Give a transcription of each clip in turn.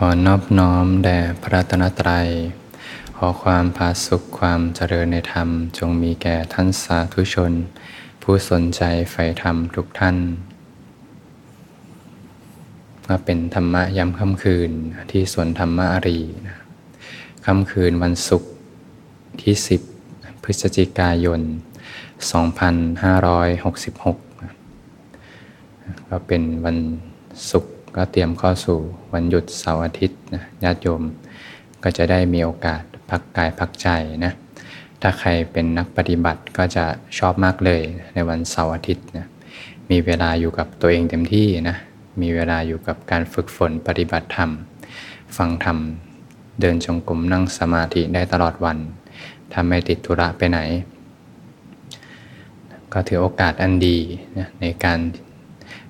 ขอนอบน้อมแด่พระรัตนตรัย ขอความพาสุขความเจริญในธรรม จงมีแก่ท่านสาธุชน ผู้สนใจใฝ่ธรรมทุกท่านมาเป็นธรรมะย้ำค่ำคืนที่สวนธรรมะอารีนะค่ำคืนวันศุกร์ที่ 10 พฤศจิกายน 2566 ก็เป็นวันศุกร์ ก็เตรียมเข้าสู่วันหยุดเสาร์อาทิตย์นะญาติโยมก็จะได้มีโอกาสพักกายพักใจนะถ้าใครเป็นนักปฏิบัติก็จะชอบมากเลยในวันเสาร์อาทิตย์นะมีเวลาอยู่กับตัวเองเต็มที่นะมีเวลาอยู่กับการฝึกฝนปฏิบัติธรรม ฟังธรรม เดินจงกรมนั่งสมาธิได้ตลอดวันถ้าไม่ติดธุระไปไหน ก็ถือโอกาสอันดีนะในการ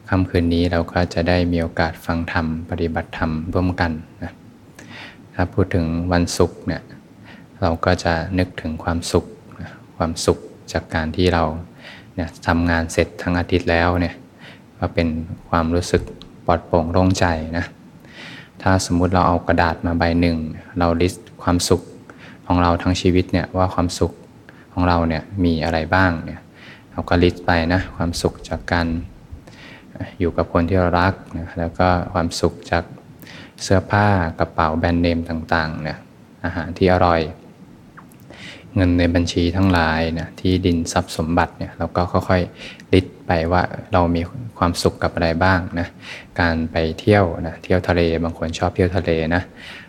ค่ำคืนนี้เราก็จะได้มีโอกาสฟังธรรม ปฏิบัติธรรมร่วมกันนะถ้าพูดถึงวันศุกร์เนี่ยเราก็จะนึกถึงความสุข ความสุขจากการที่เราเนี่ยทำงานเสร็จทั้งอาทิตย์แล้วเนี่ยก็เป็นความรู้สึกปลอดโปร่งโล่งใจนะถ้าสมมุติเราเอากระดาษมาใบหนึ่ง เราลิสต์ความสุขของเราทั้งชีวิตเนี่ยว่าความสุขของเราเนี่ยมีอะไรบ้างเนี่ยเราก็ list ไปนะความสุขจากการ อยู่กับคนที่เรารักนะแล้วก็ความสุขจากเสื้อผ้ากระเป๋าแบรนด์เนมต่างๆเนี่ยอาหารที่อร่อย เงินในบัญชีทั้งหลายนะที่ดินทรัพย์สมบัติเนี่ยเราก็ค่อยๆ list ไปว่าเรามีความสุขกับอะไรบ้างนะการไปเที่ยวนะเที่ยวทะเลบางคนชอบเที่ยวทะเลนะ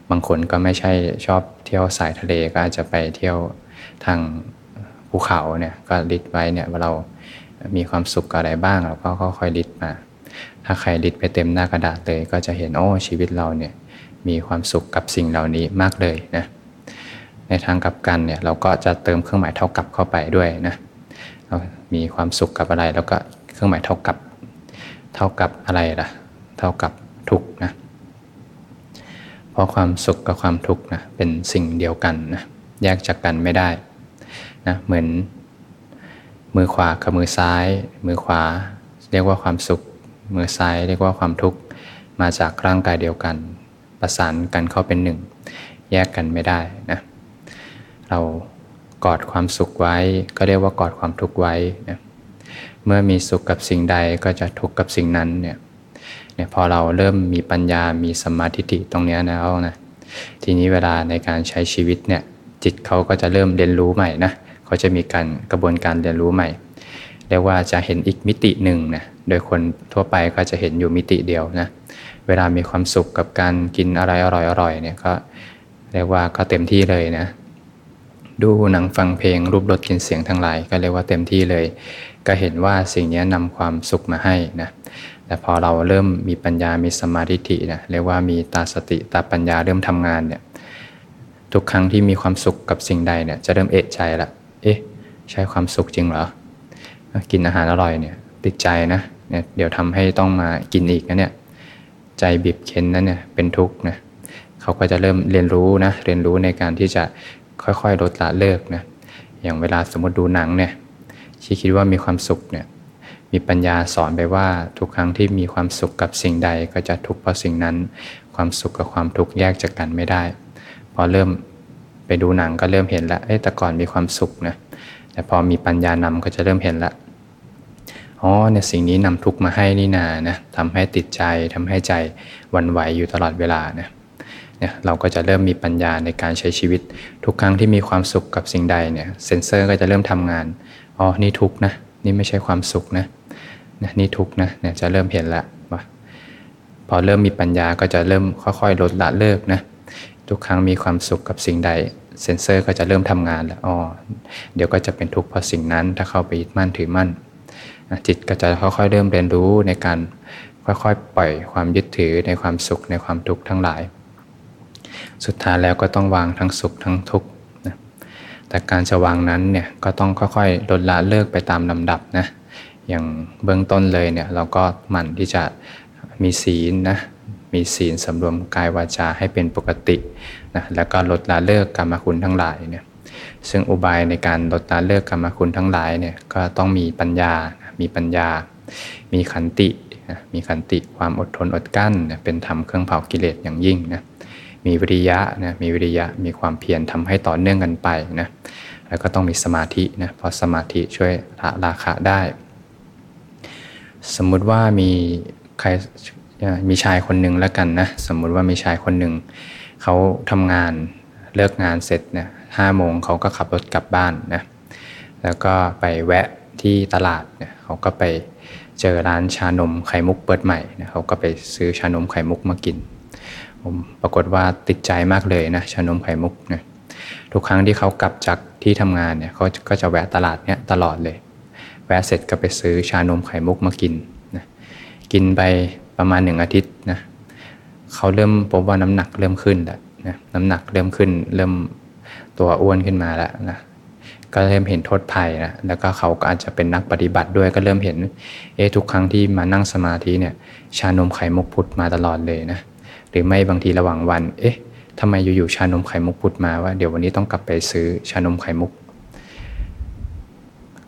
บางคนก็ไม่ใช่ชอบเที่ยวสายทะเลก็อาจจะไปเที่ยวทางภูเขาเนี่ยก็ list ไว้เนี่ยว่าเรา มีความสุขกับอะไรบ้างเราก็ค่อยๆ list มา ถ้าใคร list ไปเต็มหน้ากระดาษเลยก็จะเห็นโอ้ชีวิตเราเนี่ยมีความสุขกับสิ่งเหล่านี้มากเลยนะในทางกลับกันเนี่ยเราก็จะเติมเครื่องหมายเท่ากับเข้าไปด้วยนะเรามีความสุขกับอะไรแล้วก็เครื่องหมายเท่ากับ เท่ากับอะไรล่ะ เท่ากับทุกนะเพราะความสุขกับความทุกข์นะเป็นสิ่งเดียวกันนะแยกจากกันไม่ได้นะเหมือน มือขวากับมือซ้าย มือขวา เรียกว่าความสุข มือซ้ายเรียกว่าความทุกข์ มาจากร่างกายเดียวกัน ประสานกันเข้าเป็นหนึ่ง แยกกันไม่ได้นะ เรากอดความสุขไว้ ก็เรียกว่ากอดความทุกข์ไว้นะเมื่อมีสุขกับสิ่งใดก็จะทุกข์กับสิ่งนั้นเนี่ยเนี่ยพอเราเริ่มมีปัญญา มีสมาธิตรงนี้แล้วนะ ทีนี้เวลาในการใช้ชีวิตเนี่ย จิตเขาก็จะเริ่มเรียนรู้ใหม่นะ เขาจะมีการกระบวนการเรียนรู้ใหม่เรียกว่าจะเห็นอีกมิติหนึ่งนะโดยคนทั่วไปก็จะเห็นอยู่มิติเดียวนะเวลามีความสุขกับการกินอะไรอร่อยๆเนี่ยก็เรียกว่าก็เต็มที่เลยนะดูหนังฟังเพลงรูปรสกลิ่นเสียงทั้งหลายก็เรียกว่าเต็มที่เลย ก็เห็นว่าสิ่งนี้นำความสุขมาให้นะแต่พอเราเริ่มมีปัญญามีสมาธินะเรียกว่ามีตาสติตาปัญญาเริ่มทำงานเนี่ยทุกครั้งที่มีความสุขกับสิ่งใดเนี่ยจะเริ่มเอะใจละ เอ๊ะ ใช้ความสุขจริงเหรอ กินอาหารอร่อยเนี่ย ติดใจนะเนี่ยเดี๋ยวทำให้ต้องมากินอีกนะเนี่ย ใจบีบเค้นนั้นเนี่ยเป็นทุกข์นะเขาก็จะเริ่มเรียนรู้นะ เรียนรู้ในการที่จะค่อยๆลดละเลิกนะ อย่างเวลาสมมติดูหนังเนี่ยที่คิดว่ามีความสุขเนี่ย มีปัญญาสอนไปว่าทุกครั้งที่มีความสุขกับสิ่งใดก็จะทุกข์เพราะสิ่งนั้น ความสุขกับความทุกข์แยกจากกันไม่ได้ พอเริ่ม ไปดูหนังก็เริ่มเห็นแล้วเอ้แต่ก่อนมีความสุขนะแต่พอมีปัญญานำก็จะเริ่มเห็นละอ๋อเนี่ยสิ่งนี้นำทุกมาให้นี่นานะทำให้ติดใจทำให้ใจวันไหวอยู่ตลอดเวลานะเนี่ยเราก็จะเริ่มมีปัญญาในการใช้ชีวิต ทุกครั้งที่มีความสุขกับสิ่งใดเนี่ยเซนเซอร์ก็จะเริ่มทำงานอ๋อนี่ทุกนะนี่ไม่ใช่ความสุขนะนะนี่ทุกนะเนี่ยจะเริ่มเห็นละว่าพอเริ่มมีปัญญาก็จะเริ่มค่อยๆ ลดละเลิกนะทุกครั้งมีความสุขกับสิ่งใด เซนเซอร์ก็จะเริ่มทำงานแล้วอ๋อเดี๋ยวก็จะเป็นทุกข์เพราะสิ่งนั้น ถ้าเข้าไปยึดมั่นถือมั่นจิตก็จะค่อยๆเริ่มเรียนรู้ในการค่อยๆปล่อยความยึดถือในความสุขในความทุกข์ทั้งหลาย สุดท้ายแล้วก็ต้องวางทั้งสุขทั้งทุกข์นะแต่การจะวางนั้นเนี่ยก็ต้องค่อยๆลดละเลิกไปตามลำดับนะอย่างเบื้องต้นเลยเนี่ยเราก็หมั่นที่จะมีศีลนะ มีศีลสำรวมกายวาจาให้เป็นปกตินะแล้วก็ลดละเลิกกรรมคุณทั้งหลายเนี่ยซึ่งอุบายในการลดละเลิกกรรมคุณทั้งหลายเนี่ยก็ต้องมีปัญญา มีปัญญา มีขันตินะมีขันติความอดทนอดกั้นนะเป็นธรรมเครื่องเผากิเลสอย่างยิ่งนะมีวิริยะนะมีวิริยะมีความเพียรทำให้ต่อเนื่องกันไปนะแล้วก็ต้องมีสมาธินะเพราะสมาธิช่วยละราคะได้ สมมุติว่ามีใคร มีชายคนหนึ่งแล้วกันนะสมมุติว่ามีชายคนหนึ่งเขาทำงานเลิกงานเสร็จเนี่ยห้าโมงเขาก็ขับรถกลับบ้านนะแล้วก็ไปแวะที่ตลาดเนี่ยเขาก็ไปเจอร้านชานมไข่มุกเปิดใหม่นะเขาก็ไปซื้อชานมไข่มุกมากินผมปรากฏว่าติดใจมากเลยนะชานมไข่มุกนะทุกครั้งที่เขากลับจากที่ทำงานเนี่ยเขาก็จะแวะตลาดเนี่ยตลอดเลย แวะเสร็จก็ไปซื้อชานมไข่มุกมากินนะกินไป ประมาณหนึ่งอาทิตย์นะเขาเริ่มพบว่าน้ำหนักเริ่มขึ้นแล้วนะน้ำหนักเริ่มขึ้น เริ่มตัวอ้วนขึ้นมาแล้วนะก็เริ่มเห็นโทษภัยนะแล้วก็เขาก็อาจจะเป็นนักปฏิบัติด้วยก็เริ่มเห็นเอ๊ะทุกครั้งที่มานั่งสมาธิเนี่ย ชานมไข่มุกพุทธมาตลอดเลยนะหรือไม่บางทีระหว่างวัน เอ๊ะทำไมอยู่ๆชานมไข่มุกพุทธมาว่าเดี๋ยววันนี้ต้องกลับไปซื้อชานมไข่มุก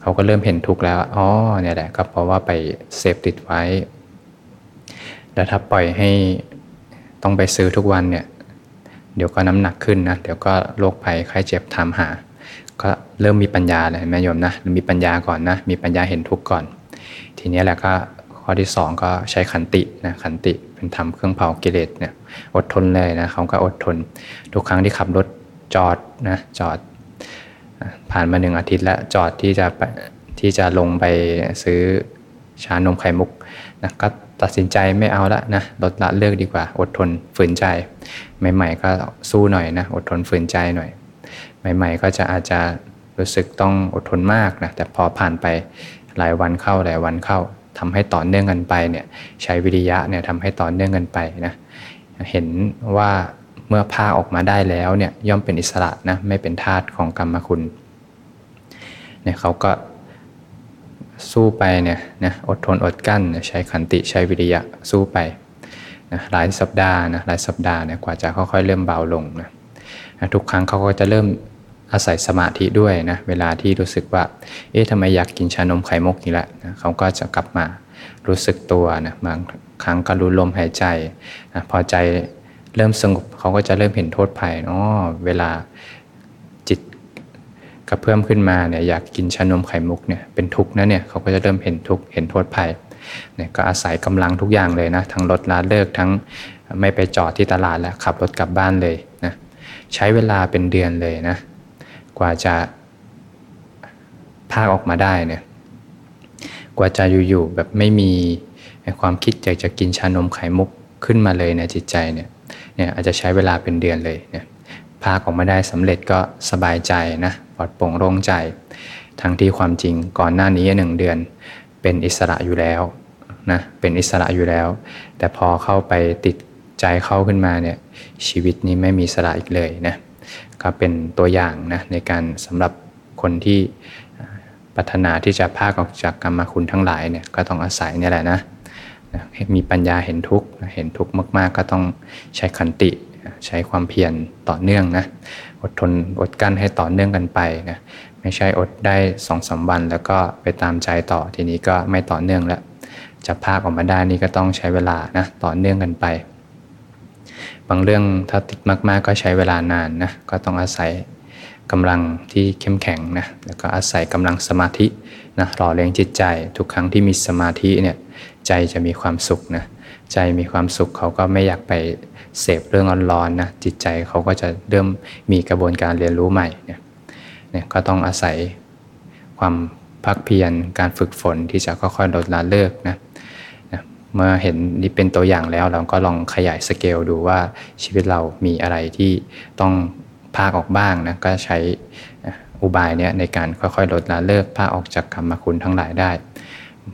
เขาก็เริ่มเห็นทุกข์แล้วอ๋อเนี่ยแหละก็เพราะว่าไปเสพติดไว้ แล้วถ้าปล่อยให้ต้องไปซื้อทุกวันเนี่ย เดี๋ยวก็น้ำหนักขึ้นนะ เดี๋ยวก็โรคภัยไข้เจ็บถามหา ก็เริ่มมีปัญญาเลยแม่โยมนะมีปัญญาก่อนนะ มีปัญญาเห็นทุกข์ก่อน ทีนี้แหละก็ข้อที่ 2 ก็ใช้ขันตินะขันติเป็นธรรมเครื่องเผากิเลสเนี่ยอดทนเลยนะเขาก็อดทน ทุกครั้งที่ขับรถจอดนะจอด ผ่านมาหนึ่งอาทิตย์แล้วจอดที่จะไปที่จะลงไปซื้อชานมไข่มุกนะก็ ตัดสินใจไม่เอาละนะลดละเลิกดีกว่า อดทนฝืนใจ ใหม่ ๆ ก็สู้หน่อยนะ อดทนฝืนใจหน่อย ใหม่ ๆ ก็จะอาจจะรู้สึกต้องอดทนมากนะแต่พอผ่านไปหลายวันเข้าหลายวันเข้าทำให้ต่อเนื่องกันไปเนี่ยใช้วิริยะเนี่ยทำให้ต่อเนื่องกันไปนะเห็นว่าเมื่อพาออกมาได้แล้วเนี่ยย่อมเป็นอิสระนะไม่เป็นทาสของกรรมคุณเนี่ยเขาก็ สู้ไปเนี่ยนะอดทนอดกั้นใช้ขันติใช้วิริยะสู้ไปนะหลายสัปดาห์นะหลายสัปดาห์เนี่ยกว่าจะค่อยๆเริ่มเบาลงนะนะทุกครั้งเขาก็จะเริ่มอาศัยสมาธิด้วยนะเวลาที่รู้สึกว่า เอ๊ะทำไมอยากกินชานมไข่มุกนี่แหละนะเขาก็จะกลับมารู้สึกตัวนะบางครั้งก็รู้ลมหายใจนะพอใจเริ่มสงบเขาก็จะเริ่มเห็นโทษภัยอ๋อเวลา กระเพื่มขึ้นมาเนี่ยอยากกินชานมไข่มุกเนี่ยเป็นทุกข์นะเนี่ยเขาก็จะเริ่มเห็นทุกข์เห็นโทษภัยเนี่ยก็อาศัยกำลังทุกอย่างเลยนะทั้งรถลาเลิกทั้งไม่ไปจอดที่ตลาดแล้วขับรถกลับบ้านเลยนะใช้เวลาเป็นเดือนเลยนะกว่าจะพากออกมาได้เนี่ยกว่าจะอยู่ๆแบบไม่มีความคิดอยากจะกินชานมไข่มุกขึ้นมาเลยในจิตใจเนี่ยเนี่ยอาจจะใช้เวลาเป็นเดือนเลยเนี่ยพากออกมาได้สำเร็จก็สบายใจนะ ปลอดโปร่งโล่งใจ ทั้งที่ความจริงก่อนหน้านี้หนึ่งเดือน เป็นอิสระอยู่แล้วนะเป็นอิสระอยู่แล้ว แต่พอเข้าไปติดใจเข้าขึ้นมาเนี่ยชีวิตนี้ไม่มีสระอีกเลยนะก็เป็นตัวอย่างนะในการสำหรับคนที่ปรารถนาที่จะพากออกจากกรรมคุณทั้งหลายเนี่ยก็ต้องอาศัยนี่แหละนะมีปัญญาเห็นทุกข์เห็นทุกข์มาก ๆ ก็ต้องใช้ขันติ ใช้ความเพียรต่อเนื่องนะอดทนอดกั้นให้ต่อเนื่องกันไปนะไม่ใช่อดได้สองสาวัน แล้วก็ไปตามใจต่อทีนี้ก็ไม่ต่อเนื่องแล้วจะพากออกมาได้นี่ก็ต้องใช้เวลานะต่อเนื่องกันไป บางเรื่องถ้าติดมากๆ ก็ใช้เวลานานนะก็ต้องอาศัยกำลังที่เข้มแข็งนะแล้วก็อาศัยกำลังสมาธินะหล่อเลี้ยงจิตใจ ทุกครั้งที่มีสมาธิเนี่ยใจจะมีความสุขนะใจมีความสุขเขาก็ไม่อยากไป เสพเรื่องร้อนๆนะจิตใจเขาก็จะเริ่มมีกระบวนการเรียนรู้ใหม่เนี่ยเนี่ยก็ต้องอาศัยความพักเพียรการฝึกฝนที่จะค่อยๆลดละเลิกนะนะเมื่อเห็นนี่เป็นตัวอย่างแล้วเราก็ลองขยายสเกลดูว่าชีวิตเรามีอะไรที่ต้องภาคออกบ้างนะก็ใช้อุบายเนี้ยในการค่อยๆลดละเลิกภาคออกจากกรรมคุณทั้งหลายได้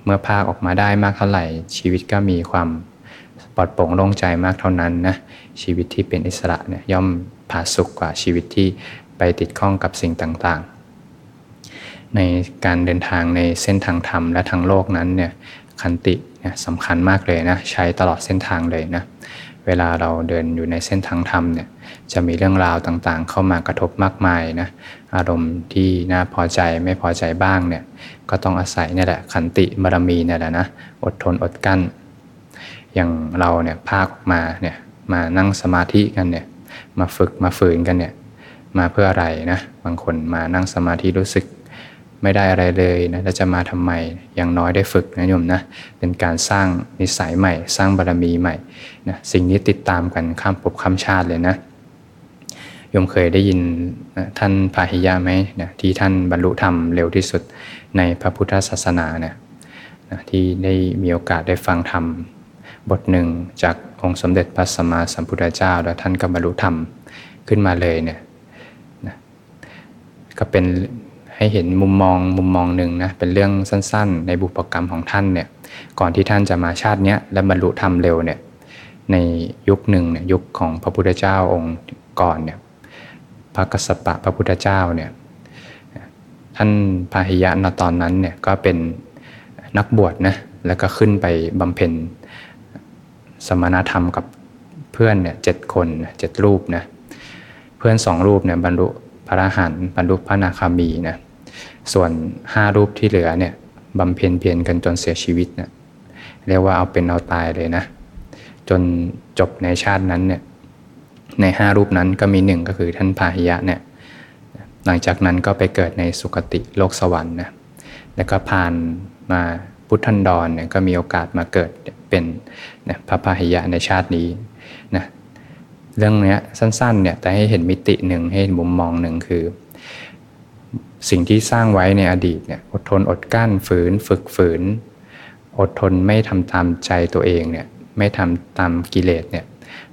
เมื่อภาคออกมาได้มากเท่าไหร่ชีวิตก็มีความ ปลอดโปร่งโล่งใจมากเท่านั้นนะชีวิตที่เป็นอิสระเนี่ยย่อมผาสุกกว่าชีวิตที่ไปติดข้องกับสิ่งต่างๆ ในการเดินทางในเส้นทางธรรมและทางโลกนั้นเนี่ยคันติเนี่ยสำคัญมากเลยนะใช้ตลอดเส้นทางเลยนะเวลาเราเดินอยู่ในเส้นทางธรรมเนี่ยจะมีเรื่องราวต่างๆ เข้ามากระทบมากมายนะอารมณ์ที่น่าพอใจไม่พอใจบ้างเนี่ยก็ต้องอาศัยนี่แหละขันติบารมีนี่แหละนะอดทนอดกั้น อย่างเราเนี่ยภาคมาเนี่ยมานั่งสมาธิกันเนี่ยมาฝึกมาฝืนกันเนี่ยมาเพื่ออะไรนะบางคนมานั่งสมาธิรู้สึกไม่ได้อะไรเลยนะแล้วจะมาทำไมอย่างน้อยได้ฝึกนะโยมนะเป็นการสร้างนิสัยใหม่ สร้างบารรมีใหม่นะสิ่งนี้ติดตามกันข้ามภพข้ามชาติเลยนะโยมเคยได้ยินนะท่านพาหิยะไหมนะที่ท่านบรรลุธรรมเร็วที่สุดในพระพุทธศาสนาเนี่ยนะที่ได้มีโอกาสได้ฟังธรรม บทหนึ่งจากองค์สมเด็จพระสัมมาสัมพุทธเจ้า แล้วท่านก็บรรลุธรรมขึ้นมาเลยเนี่ยนะก็เป็นให้เห็นมุมมองมุมมองหนึ่งนะเป็นเรื่องสั้นๆ ในบุพกรรมของท่านเนี่ยก่อนที่ท่านจะมาชาติเนี้ยและบรรลุธรรมเร็วเนี่ยในยุคหนึ่งเนี่ยยุคของพระพุทธเจ้าองค์ก่อนเนี่ยพระกสปะพระพุทธเจ้าเนี่ยท่านพาหิยะนตอนนั้นเนี่ยก็เป็นนักบวชนะแล้วก็ขึ้นไปบำเพ็ญ สมณธรรมกับเพื่อนเนี่ยเจ็ดคนเจ็ดรูปนะเพื่อนสองรูปเนี่ยบรรลุพระอรหันต์บรรลุพระนาคามีนะส่วนห้ารูปที่เหลือเนี่ยบำเพ็ญเพียรกันจนเสียชีวิตเนะเรียกว่าเอาเป็นเอาตายเลยนะ จนจบในชาตินั้นเนี่ยในห้ารูปนั้นก็มีหนึ่งก็คือท่านพาหิยะเนี่ยหลังจากนั้นก็ไปเกิดในสุคติโลกสวรรค์นะแล้วก็ผ่านมา พุทธันดรเนี่ยก็มีโอกาสมาเกิดเป็นนะพระพาหิยะในชาตินี้นะเรื่องนี้สั้นๆเนี่ยแต่ให้เห็นมิติหนึ่งให้มุมมองหนึ่งคือ สิ่งที่สร้างไว้ในอดีตเนี่ยอดทนอดกั้นฝืน ฝึกฝืน อดทนไม่ทำตามใจตัวเองเนี่ยไม่ทำตามกิเลสเนี่ย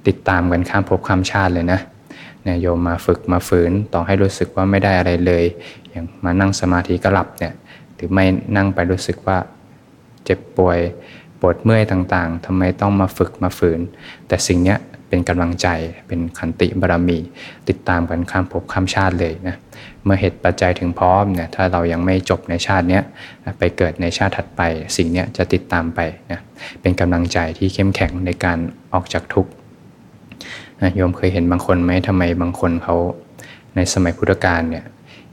ติดตามกันข้ามภพข้ามชาติเลยนะเนี่ยโยมมาฝึกมาฝืนต่อให้รู้สึกว่าไม่ได้อะไรเลย อย่างมานั่งสมาธิก็หลับเนี่ยหรือไม่นั่งไปรู้สึกว่า เจ็บป่วยปวดเมื่อยต่างๆทำไมต้องมาฝึกมาฝืน แต่สิ่งนี้เป็นกำลังใจเป็นขันติบารมี ติดตามกันข้ามภพข้ามชาติเลยนะเมื่อเหตุปัจจัยถึงพร้อมเนี่ยถ้าเรายังไม่จบในชาตินี้ไปเกิดในชาติถัดไป สิ่งนี้จะติดตามไปนะเป็นกำลังใจที่เข้มแข็งในการออกจากทุกข์โยมเคยเห็นบางคนไหมทำไมบางคนเขาในสมัยพุทธกาลเนี่ย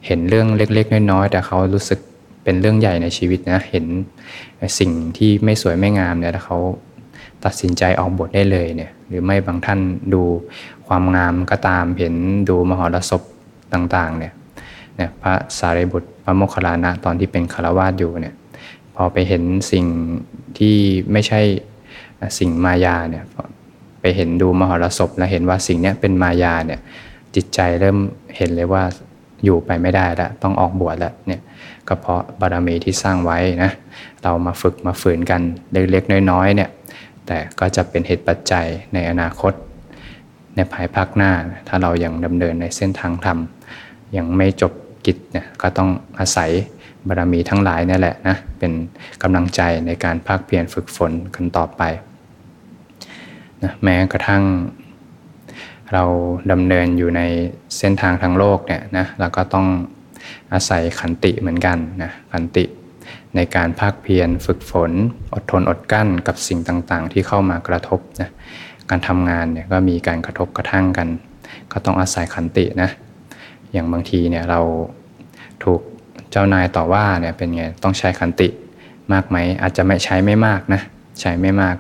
เห็นเรื่องเล็ก ๆ น้อยๆแต่เขารู้สึก เป็นเรื่องใหญ่ในชีวิตนะเห็นสิ่งที่ไม่สวยไม่งามเนี่ยเขาตัดสินใจออกบทได้เลยเนี่ยหรือไม่บางท่านดูความงามก็ตามเห็นดูมหรสพต่างๆเนี่ยเนี่ยพระสารีบุตรพระโมคคัลลานะตอนที่เป็นคารวาสอยู่เนี่ยพอไปเห็นสิ่งที่ไม่ใช่สิ่งมายาเนี่ยไปเห็นดูมหรสพแล้วเห็นว่าสิ่งนี้เป็นมายาเนี่ยจิตใจเริ่มเห็นเลยว่าอยู่ไปไม่ได้แล้วต้องออกบวชแล้วเนี่ย ก็เพราะบารมีที่สร้างไว้นะเรามาฝึกมาฝืนกันเล็กๆน้อยๆเนี่ยแต่ก็จะเป็นเหตุปัจจัยในอนาคต ในภายภาคหน้า ถ้าเรายัางดำเนินในเส้นทางธรรมยังไม่จบกิจเนี่ยก็ต้องอาศัยบารมีทั้งหลายนี่แหละนะเป็นกำลังใจในการภาคเพียรฝึกฝนกันต่อไปนะแม้กระทั่งเราดำเนินอยู่ในเส้นทางทางโลกเนี่ยนะเราก็ต้อง อาศัยขันติเหมือนกันนะขันติในการภาคเพียรฝึกฝน อดทนอดกั้นกับสิ่งต่างๆ ที่เข้ามากระทบนะการทำงานเนี่ยก็มีการกระทบกระทั่งกัน ก็ต้องอาศัยขันตินะอย่างบางทีเนี่ยเราถูกเจ้านายต่อว่าเนี่ยเป็นไงต้องใช้ขันติมากไหมอาจจะไม่ใช้ไม่มากนะใช้ไม่มาก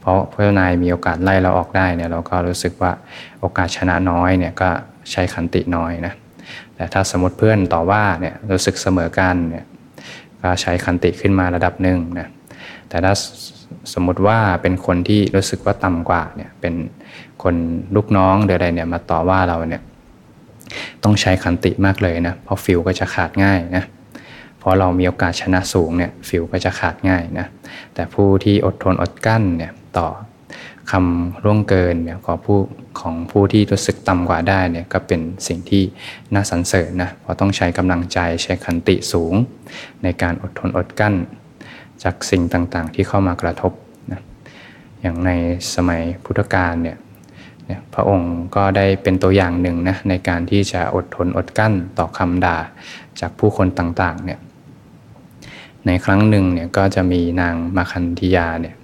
เพราะเจ้านายมีโอกาสไล่เราออกได้เนี่ยเราก็รู้สึกว่าโอกาสชนะน้อยเนี่ยก็ใช้ขันติน้อยนะ แต่ถ้าสมมติเพื่อนต่อว่าเนี่ยรู้สึกเสมอกันเนี่ยก็ใช้ขันติขึ้นมาระดับหนึ่งนะแต่ถ้าสมมติว่าเป็นคนที่รู้สึกว่าต่ำกว่าเนี่ยเป็นคนลูกน้องหรืออะไรเนี่ยมาต่อว่าเราเนี่ยต้องใช้ขันติมากเลยนะเพราะฟิลก็จะขาดง่ายนะเพราะเรามีโอกาสชนะสูงเนี่ยฟิลก็จะขาดง่ายนะแต่ผู้ที่อดทนอดกั้นเนี่ยต่อ คำร่วงเกินเนี่ยของผู้ของผู้ที่รู้สึกต่ำกว่าได้เนี่ยก็เป็นสิ่งที่น่าสรรเสริญนะเพราะต้องใช้กำลังใจใช้ขันติสูง ในการอดทนอดกั้น จากสิ่งต่างๆ ที่เข้ามากระทบนะอย่างในสมัยพุทธกาลเนี่ยพระองค์ก็ได้เป็นตัวอย่างหนึ่งนะในการที่จะอดทนอดกั้นต่อคำด่าจากผู้คนต่างๆเนี่ยในครั้งหนึ่งเนี่ยก็จะมีนางมาคันธิยาเนี่ย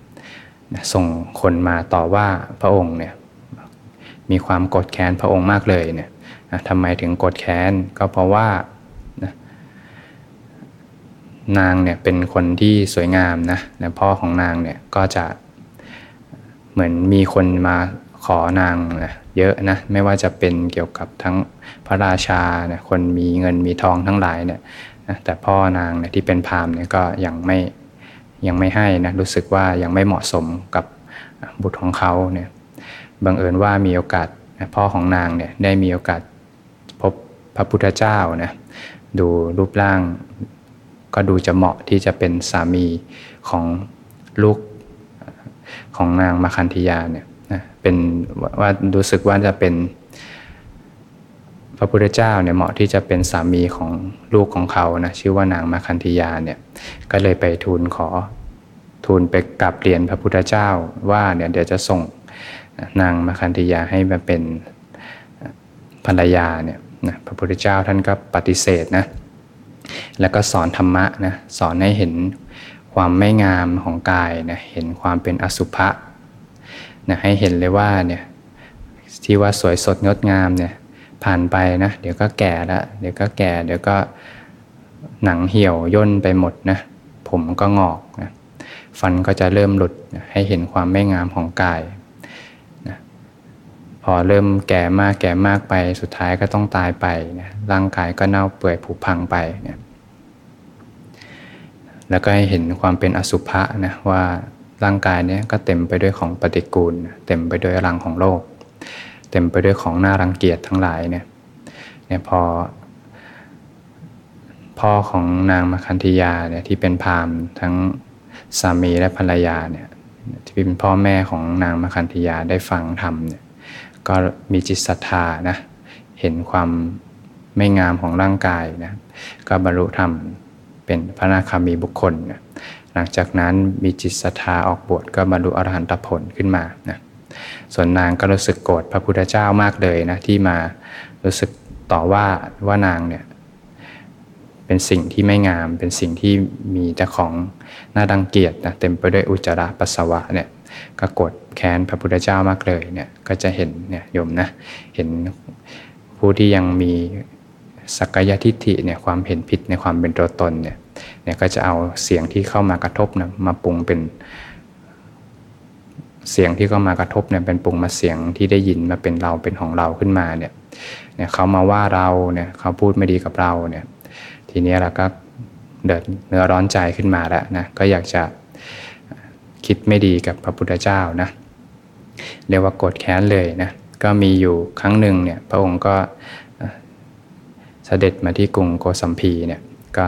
ส่งคนมาต่อว่าพระองค์เนี่ยมีความโกรธแค้นพระองค์มากเลยเนี่ยทำไมถึงโกรธแค้นก็เพราะว่านางเนี่ยเป็นคนที่สวยงามนะและพ่อของนางเนี่ยก็จะเหมือนมีคนมาขอนางนะเยอะนะไม่ว่าจะเป็นเกี่ยวกับทั้งพระราชาเนี่ยคนมีเงินมีทองทั้งหลายเนี่ยแต่พ่อนางเนี่ยที่เป็นพราหมณ์เนี่ยก็ยังไม่ ยังไม่ให้นะรู้สึกว่ายังไม่เหมาะสมกับบุตรของเขาเนี่ยบังเอิญว่ามีโอกาสพ่อของนางเนี่ยได้มีโอกาสพบพระพุทธเจ้านะดูรูปร่างก็ดูจะเหมาะที่จะเป็นสามีของลูกของนางมาคันธยาเนี่ยเป็นว่ารู้สึกว่าจะเป็น พระพุทธเจ้าเนี่ยเหมาะที่จะเป็นสามีของลูกของเขานะชื่อว่านางมาคันธยาเนี่ยก็เลยไปทูลขอทูลไปกลับเรียนพระพุทธเจ้าว่าเนี่ยเดี๋ยวจะส่งนางมาคันธยาให้มาเป็นภรรยาเนี่ยนะพระพุทธเจ้าท่านก็ปฏิเสธนะแล้วก็สอนธรรมะนะสอนให้เห็นความไม่งามของกายนะเห็นความเป็นอสุภะนะให้เห็นเลยว่าเนี่ยที่ว่าสวยสดงดงามเนี่ย ผ่านไปนะ เดี๋ยวก็แก่แล้วเดี๋ยวก็แก่ เดี๋ยวก็หนังเหี่ยวย่นไปหมดนะ ผมก็งอกนะฟันก็จะเริ่มหลุดนะให้เห็นความไม่งามของกายนะพอเริ่มแก่มากแก่มากไปสุดท้ายก็ต้องตายไปนะร่างกายก็เน่าเปื่อยผุพังไปนะแล้วก็ให้เห็นความเป็นอสุภะนะว่าร่างกายนี้ก็เต็มไปด้วยของปฏิกูล เต็มไปด้วยรังของโลก เต็มไปด้วยของน่ารังเกียจทั้งหลายเนี่ยเนี่ยพอ พ่อของนางมคันธยาเนี่ยที่เป็นพามทั้งสามีและภรรยาเนี่ยที่เป็นพ่อแม่ของนางมคันธยาได้ฟังธรรมเนี่ยก็มีจิตศรัทธานะเห็นความไม่งามของร่างกายนะก็บรรลุธรรมเป็นพระนาคามีบุคคลนะหลังจากนั้นมีจิตศรัทธาออกบวชก็บรรลุอรหันตผลขึ้นมานะ ส่วนนางก็รู้สึกโกรธพระพุทธเจ้ามากเลยนะที่มารู้สึกต่อว่าว่านางเนี่ยเป็นสิ่งที่ไม่งาม เป็นสิ่งที่มีแต่ของน่าดังเกียจนะเต็มไปด้วยอุจจาระปัสสาวะเนี่ยก็กดแค้นพระพุทธเจ้ามากเลยเนี่ยก็จะเห็นเนี่ยโยมนะเห็นผู้ที่ยังมีสักกายทิฏฐิเนี่ยความเห็นผิดในความเป็นตัวตนเนี่ยเนี่ยก็จะเอาเสียงที่เข้ามากระทบนะมาปรุงเป็น เสียงที่เขามากระทบเนี่ยเป็นปรุงมาเสียงที่ได้ยินมาเป็นเราเป็นของเราขึ้นมาเนี่ยเนี่ยเขามาว่าเราเนี่ยเขาพูดไม่ดีกับเราเนี่ยทีนี้เราก็เดือดเนื้อร้อนใจขึ้นมาแล้วนะก็อยากจะคิดไม่ดีกับพระพุทธเจ้านะเรียกว่าโกรธแค้นเลยนะก็มีอยู่ครั้งหนึ่งเนี่ยพระองค์ก็เสด็จมาที่กรุงโกสัมพีเนี่ยก็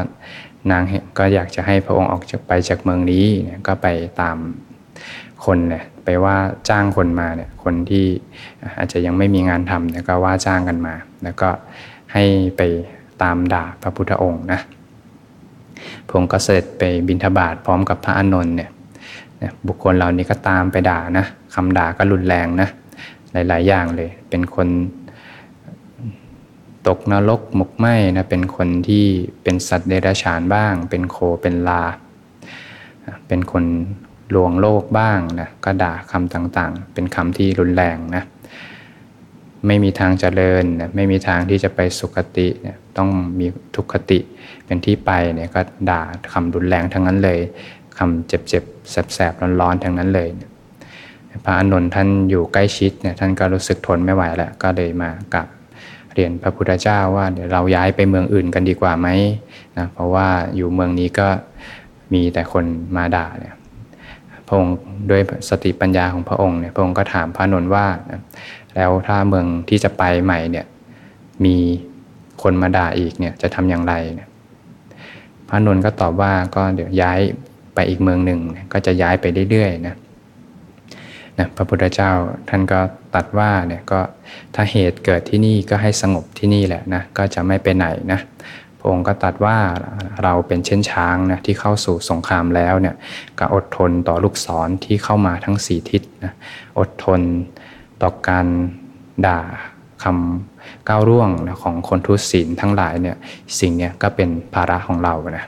นางก็อยากจะให้พระองค์ออกจากไปจากเมืองนี้เนี่ยก็ไปตามคนเนี่ย ไปว่าจ้างคนมาเนี่ยคนที่อาจจะยังไม่มีงานทำเนี่ยก็ว่าจ้างกันมา แล้วก็ให้ไปตามด่าพระพุทธองค์นะพงก็เสด็จไปบิณฑบาตพร้อมกับพระอานนท์เนี่ยบุคคลเหล่านี้ก็ตามไปด่านะคำด่าก็รุนแรงนะหลาย ๆ อย่างเลย เป็นคนตกนรกหมกไหมนะเป็นคนที่เป็นสัตว์เดรัจฉานบ้าง เป็นโคเป็นลา เป็นคน ลวงโลกบ้างนะก็ด่าคำต่างๆ เป็นคำที่รุนแรงนะไม่มีทางเจริญนะไม่มีทางที่จะไปสุคติเนี่ยต้องมีทุกขติเป็นที่ไปเนี่ยก็ด่าคำรุนแรงทั้งนั้นเลยคำเจ็บๆแสบๆร้อนๆทั้งนั้นเลยพระอนุนท่านอยู่ใกล้ชิดเนี่ยท่านก็รู้สึกทนไม่ไหวแล้วก็เลยมากับเรียนพระพุทธเจ้าว่าเดี๋ยวเราย้ายไปเมืองอื่นกันดีกว่าไหมนะเพราะว่าอยู่เมืองนี้ก็มีแต่คนมาด่าเนี่ย พระองค์ด้วยสติปัญญาของพระองค์เนี่ยพระองค์ก็ถามพระนนท์ว่า แล้วถ้าเมืองที่จะไปใหม่เนี่ยมีคนมาด่าอีกเนี่ยจะทำอย่างไรเนี่ยพระนนท์ก็ตอบว่าก็เดี๋ยวย้ายไปอีกเมืองหนึ่งก็จะย้ายไปเรื่อยๆนะนะพระพุทธเจ้าท่านก็ตัดว่าเนี่ยก็ถ้าเหตุเกิดที่นี่ก็ให้สงบที่นี่แหละนะก็จะไม่ไปไหนนะ องค์ก็ตัดว่าเราเป็นเช่นช้างนะที่เข้าสู่สงครามแล้วเนี่ยก็อดทนต่อลูกศรที่เข้ามาทั้งสี่ทิศนะอดทนต่อการด่าคำก้าวร่วงนะของคนทุศีลทั้งหลายเนี่ยสิ่งนี้ก็เป็นภาระของเรานะ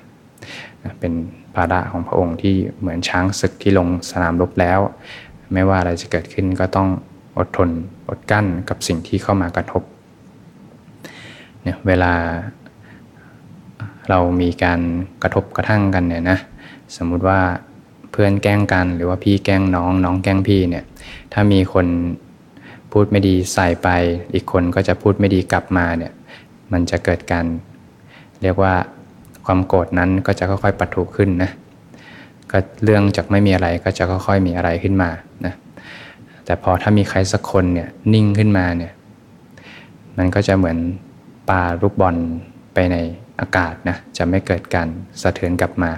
เป็นภาระของพระองค์ที่เหมือนช้างศึกที่ลงสนามรบแล้ว ไม่ว่าอะไรจะเกิดขึ้นก็ต้องอดทนอดกั้นกับสิ่งที่เข้ามากระทบเนี่ยเวลา เรามีการกระทบกระทั่งกันเนี่ยนะสมมุติว่าเพื่อนแกล้งกัน หรือว่าพี่แกล้งน้องน้องแกล้งพี่เนี่ยถ้ามีคนพูดไม่ดีใส่ไป อีกคนก็จะพูดไม่ดีกลับมาเนี่ยมันจะเกิดการเรียกว่าความโกรธนั้นก็จะค่อยๆปะทุขึ้นนะก็เรื่องจากไม่มีอะไรก็จะค่อยๆมีอะไรขึ้นมานะแต่พอถ้ามีใครสักคนเนี่ยนิ่งขึ้นมาเนี่ยมันก็จะเหมือนปาลูกบอลไปใน อากาศนะจะไม่เกิดการสะเทือนกลับมา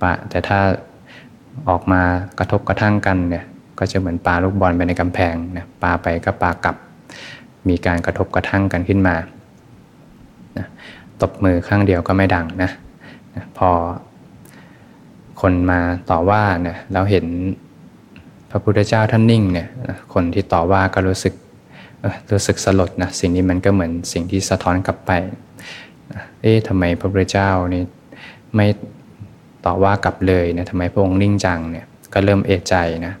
ปะแต่ถ้าออกมากระทบกระทั่งกันเนี่ยก็จะเหมือนปลาลูกบอลไปในกำแพงนะปลาไปก็ปลากลับ มีการกระทบกระทั่งกันขึ้นมานะตบมือข้างเดียวก็ไม่ดังนะนะพอคนมาต่อว่าเนี่ยเราเห็นพระพุทธเจ้าท่านนิ่งเนี่ยคนที่ต่อว่าก็รู้สึกรู้สึกสลดนะสิ่งนี้มันก็เหมือนสิ่งที่สะท้อนกลับไป เอ๊ะทำไมพระพุทธเจ้านี่ไม่ต่อว่ากลับเลยนะทำไมพระองค์นิ่งจังเนี่ยก็เริ่มเอะใจนะ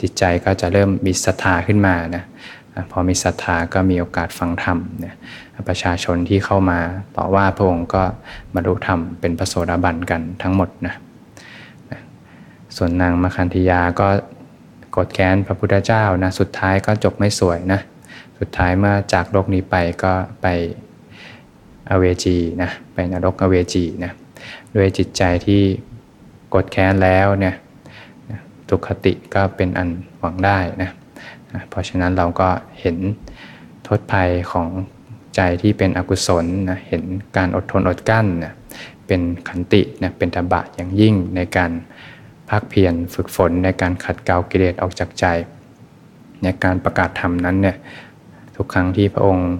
จิตใจก็จะเริ่มมีศรัทธาขึ้นมานะพอมีศรัทธาก็มีโอกาสฟังธรรมเนี่ยประชาชนที่เข้ามาต่อว่าพระองค์ก็บรรลุธรรมเป็นพระโสดาบันกันทั้งหมดนะส่วนนางมคันธยาก็กดแค้นพระพุทธเจ้านะสุดท้ายก็จบไม่สวยนะสุดท้ายเมื่อจากโลกนี้ไปก็ไป อเวจีนะไปนรกอเวจีนะด้วยจิตใจที่กดแค้นแล้วเนี่ยทุกขติก็เป็นอันหวังได้นะเพราะฉะนั้นเราก็เห็นโทษภัยของใจที่เป็นอกุศลนะเห็นการอดทนอดกั้นนะเป็นขันตินะเป็นตบะอย่างยิ่งในการพักเพียรฝึกฝนในการขัดเกลากิเลสออกจากใจ ในการประกาศธรรมนั้นเนี่ยทุกครั้งที่พระองค์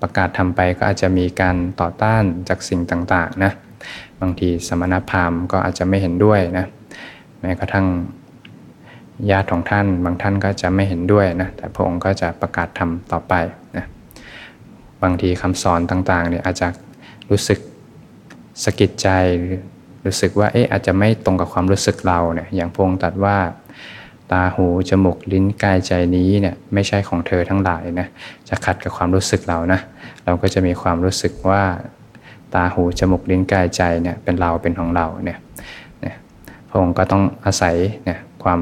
ประกาศทำไปก็อาจจะมีการต่อต้านจากสิ่งต่างๆนะบางทีสมณพราหมณ์ก็อาจจะไม่เห็นด้วยนะแม้กระทั่งญาติของท่าน บางท่านก็จะไม่เห็นด้วยนะแต่พระองค์ก็จะประกาศธรรมต่อไปนะบางทีคำสอนต่างๆเนี่ยอาจจะรู้สึกสะกิดใจรู้สึกว่าเอ๊ะอาจจะไม่ตรงกับความรู้สึกเราเนี่ยอย่างพระองค์ตรัสว่า ตาหูจมูกลิ้นกายใจนี้เนี่ยไม่ใช่ของเธอทั้งหลายนะจะขัดกับความรู้สึกเรานะเราก็จะมีความรู้สึกว่า ตาหูจมูกลิ้นกายใจเนี่ยเป็นเราเป็นของเราเนี่ยพระองค์ก็ต้องอาศัยเนี่ยความ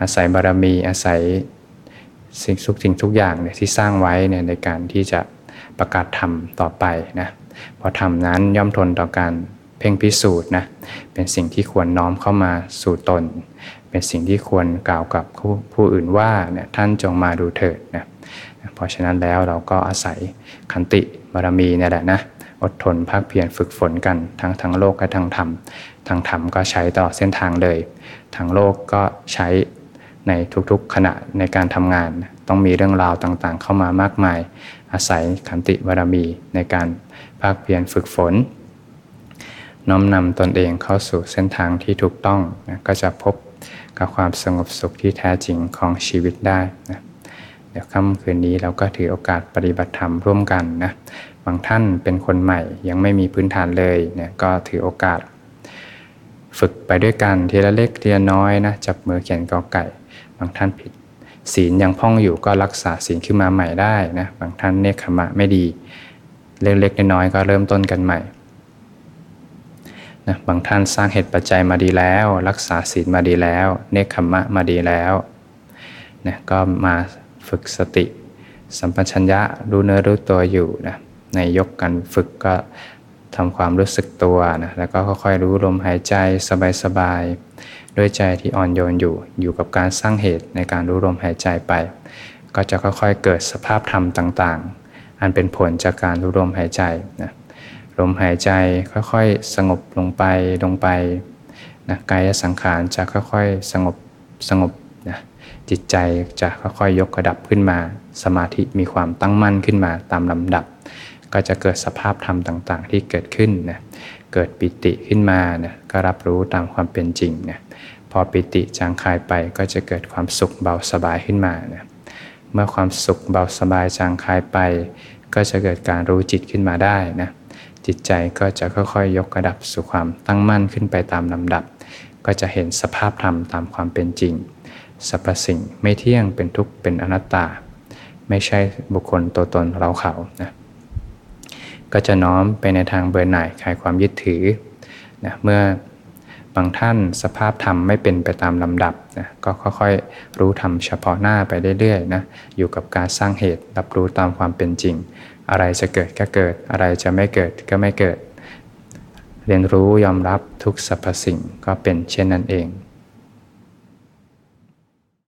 อาศัยบารมีอาศัยสิ่งทุกสิ่งทุกอย่างเนี่ยที่สร้างไว้เนี่ยในการที่จะประกาศธรรมต่อไปนะเพราะธรรมนั้นย่อมทนต่อการเพ่งพิสูจน์นะเป็นสิ่งที่ควรน้อมเข้ามาสู่ตน เป็นสิ่งที่ควรกล่าวกับผู้ผู้อื่นว่าเนี่ยท่านจงมาดูเถิดนะเพราะฉะนั้นแล้วเราก็อาศัยขันติบารมีนี่แหละนะอดทนภาคเพียรฝึกฝนกันทั้งทั้งโลกและทั้งธรรมทางธรรมก็ใช้ตลอดเส้นทางเลยทางโลกก็ใช้ในทุกๆขณะในการทำงาน ต้องมีเรื่องราวต่างๆ เข้ามามากมาย อาศัยขันติบารมีในการภาคเพียรฝึกฝน น้อมนำตนเองเข้าสู่เส้นทางที่ถูกต้องนะก็จะพบ กับความสงบสุขที่แท้จริงของชีวิตได้นะเดี๋ยวค่ำคืนนี้เราก็ถือโอกาสปฏิบัติธรรมร่วมกันนะบางท่านเป็นคนใหม่ยังไม่มีพื้นฐานเลยเนี่ยก็ถือโอกาส ฝึกไปด้วยกันทีละเล็กทีละน้อยนะจับมือเขียนกอไก่ บางท่านผิดศีลยังพ่องอยู่ก็รักษาศีลขึ้นมาใหม่ได้นะบางท่านเนคขมะไม่ดีเล็กน้อยก็เริ่มต้นกันใหม่ นะบางท่านสร้างเหตุปัจจัยมาดีแล้ว รักษาศีลมาดีแล้ว เนคขมะมาดีแล้วนะก็มาฝึกสติ สัมปชัญญะรู้เนื้อรู้ตัวอยู่นะในยกกันฝึกก็ทำความรู้สึกตัวนะแล้วก็ค่อยๆรู้ลมหายใจสบายๆด้วยใจที่อ่อนโยนอยู่อยู่กับการสร้างเหตุในการรู้ลมหายใจไป ก็จะค่อยๆเกิดสภาพธรรมต่างๆ อันเป็นผลจากการรู้ลมหายใจนะ ลมหายใจค่อยๆ สงบลงไปลงไปนะกายสังขารจะค่อยๆ สงบสงบนะจิตใจจะค่อยๆ ยกระดับขึ้นมา สมาธิมีความตั้งมั่นขึ้นมาตามลำดับ ก็จะเกิดสภาพธรรมต่างๆ ที่เกิดขึ้นนะเกิดปิติขึ้นมานะก็รับรู้ตามความเป็นจริงนะพอปิติจางคายไปก็จะเกิดความสุขเบาสบายขึ้นมานะเมื่อความสุขเบาสบายจางคายไป ก็จะเกิดการรู้จิตขึ้นมาได้นะ จิตใจก็จะค่อยๆ ยกระดับสู่ความตั้งมั่นขึ้นไปตามลำดับ ก็จะเห็นสภาพธรรมตามความเป็นจริงสรรพสิ่งไม่เที่ยงเป็นทุกข์เป็นอนัตตา ไม่ใช่บุคคลตัวตนเราเขานะก็จะน้อมไปในทางเบอร์หน่ายคลายความยึดถือนะเมื่อบางท่านสภาพธรรมไม่เป็นไปตามลำดับนะก็ค่อยๆ รู้ธรรมเฉพาะหน้าไปเรื่อยๆนะอยู่กับการสร้างเหตุรับรู้ตามความเป็นจริง อะไรจะเกิดก็เกิด อะไรจะไม่เกิดก็ไม่เกิด เรียนรู้ยอมรับทุกสรรพสิ่งก็เป็นเช่นนั้นเอง